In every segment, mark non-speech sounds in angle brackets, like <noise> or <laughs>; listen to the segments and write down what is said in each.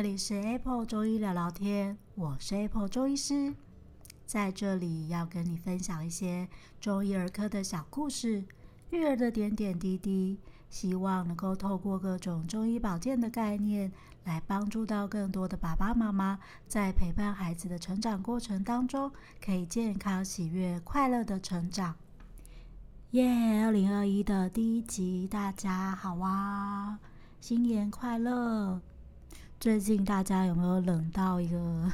这里是 Apple 中医聊聊天，我是 Apple 中医师，在这里要跟你分享一些中医儿科的小故事，育儿的点点滴滴，希望能够透过各种中医保健的概念，来帮助到更多的爸爸妈妈，在陪伴孩子的成长过程当中，可以健康、喜悦、快乐的成长。耶！二零二一的第一集，大家好啊，新年快乐！最近大家有没有冷到一个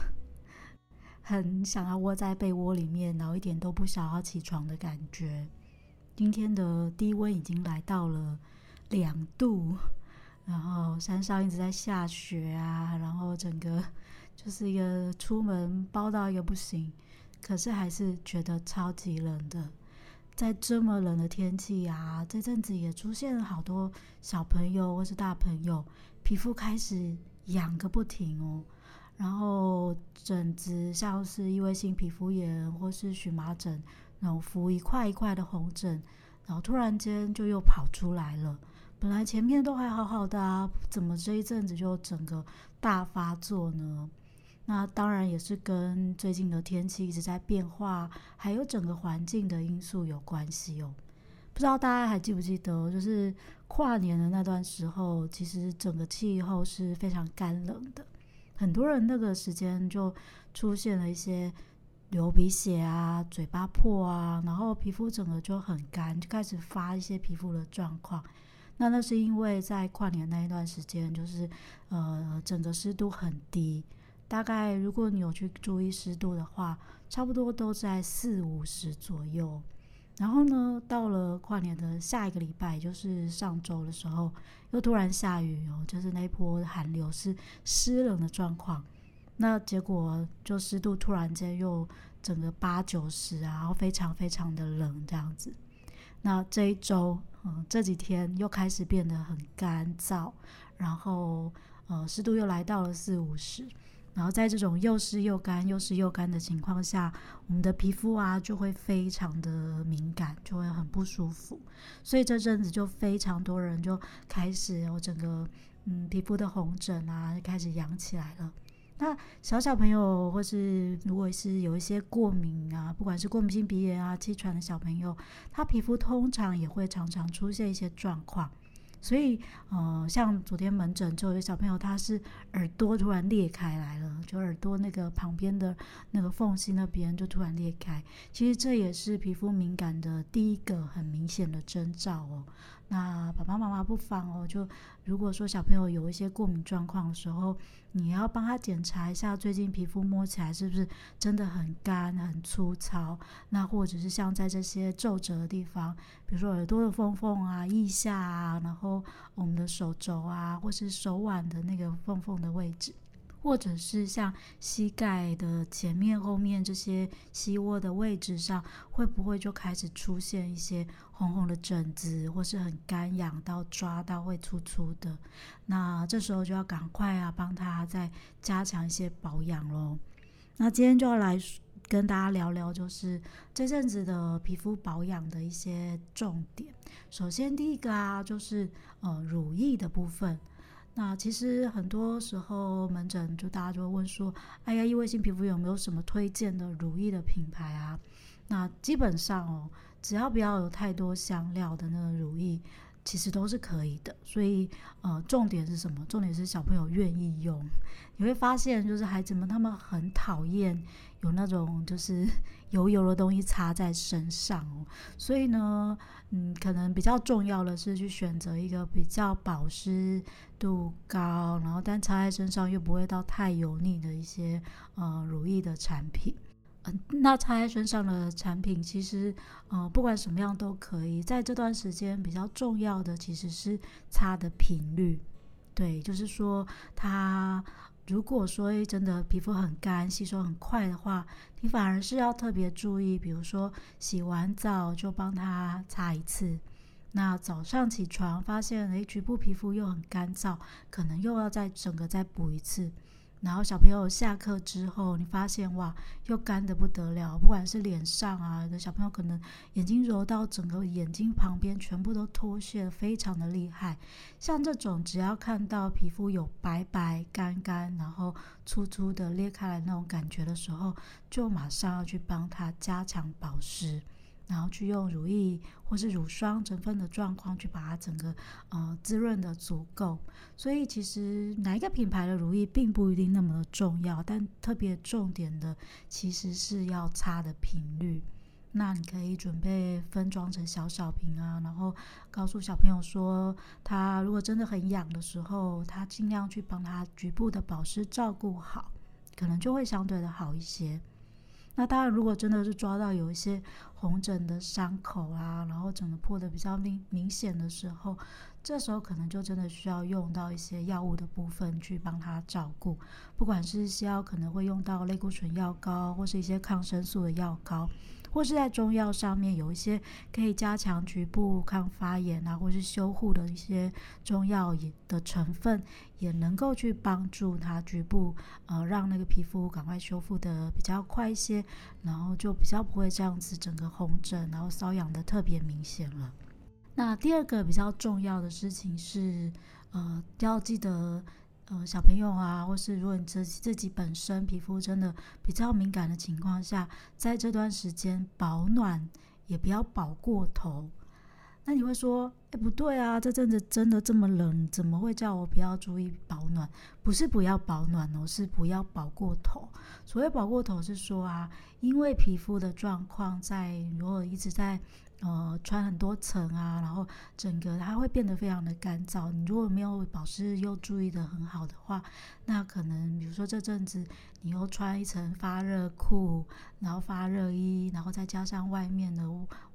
<laughs> 很想要窝在被窝里面，然后一点都不想要起床的感觉？今天的低温已经来到了两度，然后山上一直在下雪啊，然后整个 <laughs> 就是一个出门包到一个不行，可是还是觉得超级冷的。在这么冷的天气啊，这阵子也出现了好多小朋友或是大朋友皮肤开始。痒个不停哦，然后疹子像是异位性皮肤炎或是荨麻疹，然后浮一块一块的红疹，然后突然间就又跑出来了。本来前面都还好好的啊，怎么这一阵子就整个大发作呢？那当然也是跟最近的天气一直在变化，还有整个环境的因素有关系哦。不知道大家还记不记得，就是跨年的那段时候，其实整个气候是非常干冷的，很多人那个时间就出现了一些流鼻血啊、嘴巴破啊，然后皮肤整个就很干，就开始发一些皮肤的状况。那那是因为在跨年那一段时间，就是呃整个湿度很低，大概如果你有去注意湿度的话，差不多都在四五十左右。然后呢，到了跨年的下一个礼拜，就是上周的时候，又突然下雨哦，就是那一波寒流是湿冷的状况。那结果就湿度突然间又整个八九十啊，然后非常非常的冷这样子。那这一周，嗯，这几天又开始变得很干燥，然后呃，湿度又来到了四五十。然后在这种又湿又干、又湿又干的情况下，我们的皮肤啊就会非常的敏感，就会很不舒服。所以这阵子就非常多人就开始有整个嗯皮肤的红疹啊，开始痒起来了。那小小朋友或是如果是有一些过敏啊，不管是过敏性鼻炎啊、气喘的小朋友，他皮肤通常也会常常出现一些状况。所以，呃，像昨天门诊就有小朋友，他是耳朵突然裂开来了，就耳朵那个旁边的那个缝隙那边就突然裂开。其实这也是皮肤敏感的第一个很明显的征兆哦。那爸爸妈妈不妨哦，就如果说小朋友有一些过敏状况的时候，你要帮他检查一下，最近皮肤摸起来是不是真的很干、很粗糙？那或者是像在这些皱褶的地方，比如说耳朵的缝缝啊、腋下啊，然后我们的手肘啊，或是手腕的那个缝缝的位置。或者是像膝盖的前面、后面这些膝窝的位置上，会不会就开始出现一些红红的疹子，或是很干痒到抓到会粗粗的？那这时候就要赶快啊，帮他再加强一些保养喽。那今天就要来跟大家聊聊，就是这阵子的皮肤保养的一些重点。首先第一个啊，就是呃乳液的部分。那其实很多时候门诊就大家就会问说，哎呀，异位性皮肤有没有什么推荐的乳液的品牌啊？那基本上哦，只要不要有太多香料的那个乳液，其实都是可以的。所以呃，重点是什么？重点是小朋友愿意用。你会发现，就是孩子们他们很讨厌有那种就是 <laughs> 油油的东西擦在身上哦。所以呢，嗯，可能比较重要的是去选择一个比较保湿度高，然后但擦在身上又不会到太油腻的一些呃乳液的产品。那擦在身上的产品其实呃不管什么样都可以。在这段时间比较重要的其实是擦的频率。对，就是说它。如果说真的皮肤很干、吸收很快的话，你反而是要特别注意，比如说洗完澡就帮他擦一次。那早上起床发现诶局部皮肤又很干燥，可能又要再整个再补一次。然后小朋友下课之后，你发现哇，又干得不得了，不管是脸上啊，有的小朋友可能眼睛揉到整个眼睛旁边，全部都脱屑，非常的厉害。像这种，只要看到皮肤有白白、干干，然后粗粗的裂开来那种感觉的时候，就马上要去帮他加强保湿。然后去用乳液或是乳霜成分的状况去把它整个呃滋润的足够，所以其实哪一个品牌的乳液并不一定那么的重要，但特别重点的其实是要擦的频率。那你可以准备分装成小小瓶啊，然后告诉小朋友说，他如果真的很痒的时候，他尽量去帮他局部的保湿照顾好，可能就会相对的好一些。那当然，如果真的是抓到有一些红疹的伤口啊，然后整个破的比较明明显的时候，这时候可能就真的需要用到一些药物的部分去帮他照顾，不管是西药可能会用到类固醇药膏，或是一些抗生素的药膏。或是在中药上面有一些可以加强局部抗发炎啊，或是修护的一些中药的成分，也能够去帮助它局部呃让那个皮肤赶快修复的比较快一些，然后就比较不会这样子整个红疹，然后瘙痒的特别明显了。那第二个比较重要的事情是，呃，要记得。呃，小朋友啊，或是如果你自己自己本身皮肤真的比较敏感的情况下，在这段时间保暖也不要保过头。那你会说，哎，不对啊，这阵子真的这么冷，怎么会叫我不要注意保暖？不是不要保暖哦，是不要保过头。所谓保过头是说啊，因为皮肤的状况在，如果一直在。呃，穿很多层啊，然后整个它会变得非常的干燥。你如果没有保湿又注意的很好的话，那可能比如说这阵子你又穿一层发热裤，然后发热衣，然后再加上外面的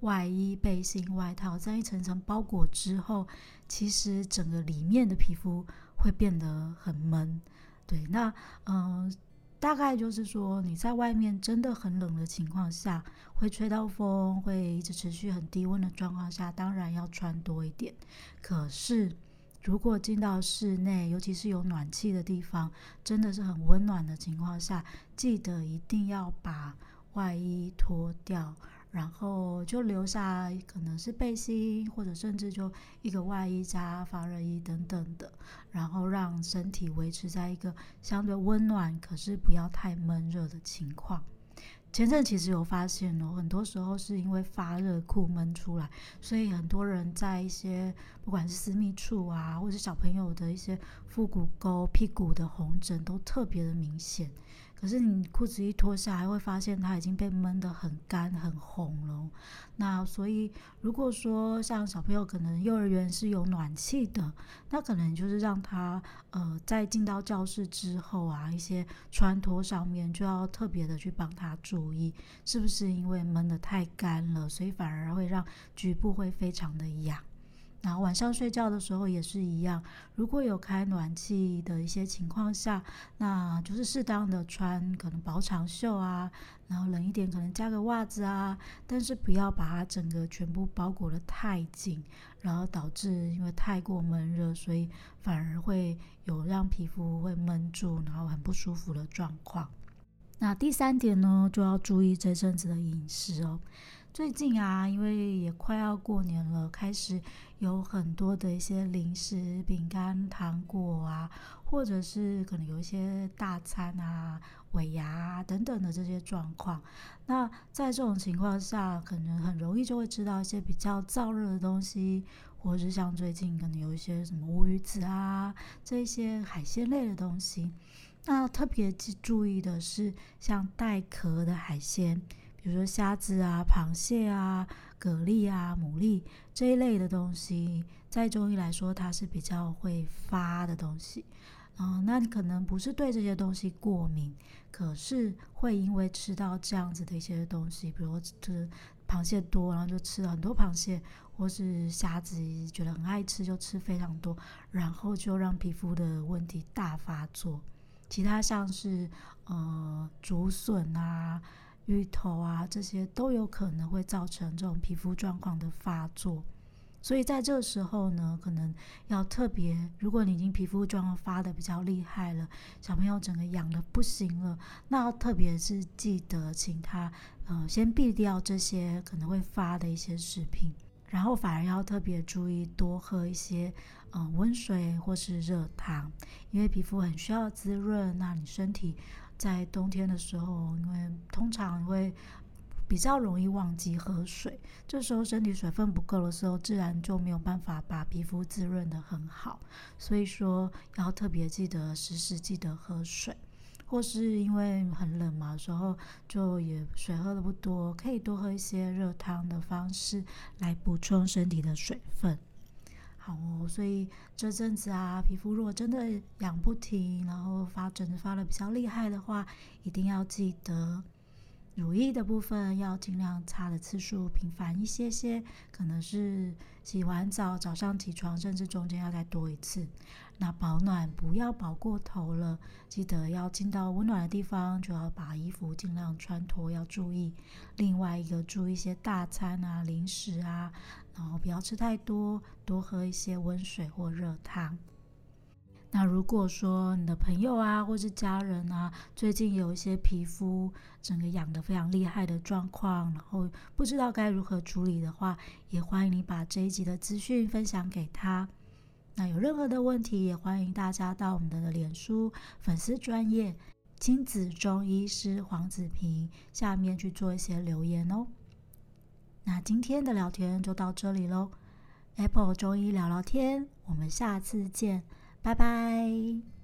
外衣、背心、外套，这样一层层包裹之后，其实整个里面的皮肤会变得很闷。对，那嗯。大概就是说，你在外面真的很冷的情况下，会吹到风，会一直持续很低温的状况下，当然要穿多一点。可是，如果进到室内，尤其是有暖气的地方，真的是很温暖的情况下，记得一定要把外衣脱掉。然后就留下可能是背心，或者甚至就一个外衣加发热衣等等的，然后让身体维持在一个相对温暖，可是不要太闷热的情况。前阵其实有发现哦，很多时候是因为发热裤闷出来，所以很多人在一些不管是私密处啊，或者小朋友的一些腹股沟、屁股的红疹都特别的明显。可是你裤子一脱下来，会发现它已经被闷得很干、很红了。那所以，如果说像小朋友可能幼儿园是有暖气的，那可能就是让他呃在进到教室之后啊，一些穿脱上面就要特别的去帮他注意，是不是因为闷得太干了，所以反而会让局部会非常的痒。然后晚上睡觉的时候也是一样，如果有开暖气的一些情况下，那就是适当的穿可能薄长袖啊，然后冷一点可能加个袜子啊，但是不要把它整个全部包裹得太紧，然后导致因为太过闷热，所以反而会有让皮肤会闷住，然后很不舒服的状况。那第三点呢，就要注意这阵子的饮食哦。最近啊，因为也快要过年了，开始有很多的一些零食、饼干、糖果啊，或者是可能有一些大餐啊、尾牙等等的这些状况。那在这种情况下，可能很容易就会吃到一些比较燥热的东西，或者是像最近可能有一些什么乌鱼子啊，这些海鲜类的东西。那特别注意的是，像带壳的海鲜。比如说虾子啊、螃蟹啊、蛤蜊啊、牡蛎这一类的东西，在中医来说，它是比较会发的东西。嗯，那你可能不是对这些东西过敏，可是会因为吃到这样子的一些东西，比如说吃螃蟹多，然后就吃了很多螃蟹，或是虾子觉得很爱吃，就吃非常多，然后就让皮肤的问题大发作。其他像是呃竹笋啊。芋头啊，这些都有可能会造成这种皮肤状况的发作。所以在这个时候呢，可能要特别，如果你已经皮肤状况发的比较厉害了，小朋友整个痒的不行了，那要特别是记得请他呃先避掉这些可能会发的一些食品，然后反而要特别注意多喝一些呃温水或是热汤，因为皮肤很需要滋润。那你身体在冬天的时候，因为通常会。比较容易忘记喝水，这时候身体水分不够的时候，自然就没有办法把皮肤滋润的很好。所以说要特别记得时时记得喝水，或是因为很冷嘛，时候就也水喝的不多，可以多喝一些热汤的方式来补充身体的水分。好哦，所以这阵子啊，皮肤如果真的痒不停，然后发疹子发的比较厉害的话，一定要记得。乳液的部分要尽量擦的次数频繁一些些，可能是洗完澡早上起床，甚至中间要再多一次。那保暖不要保过头了，记得要进到温暖的地方，就要把衣服尽量穿脱，要注意。另外一个注意一些大餐啊、零食啊，然后不要吃太多，多喝一些温水或热汤。那如果说你的朋友啊，或是家人啊，最近有一些皮肤整个痒得非常厉害的状况，然后不知道该如何处理的话，也欢迎你把这一集的资讯分享给他。那有任何的问题，也欢迎大家到我们的脸书粉丝专业亲子中医师黄子平下面去做一些留言哦。那今天的聊天就到这里喽，Apple 中医聊聊天，我们下次见。拜拜。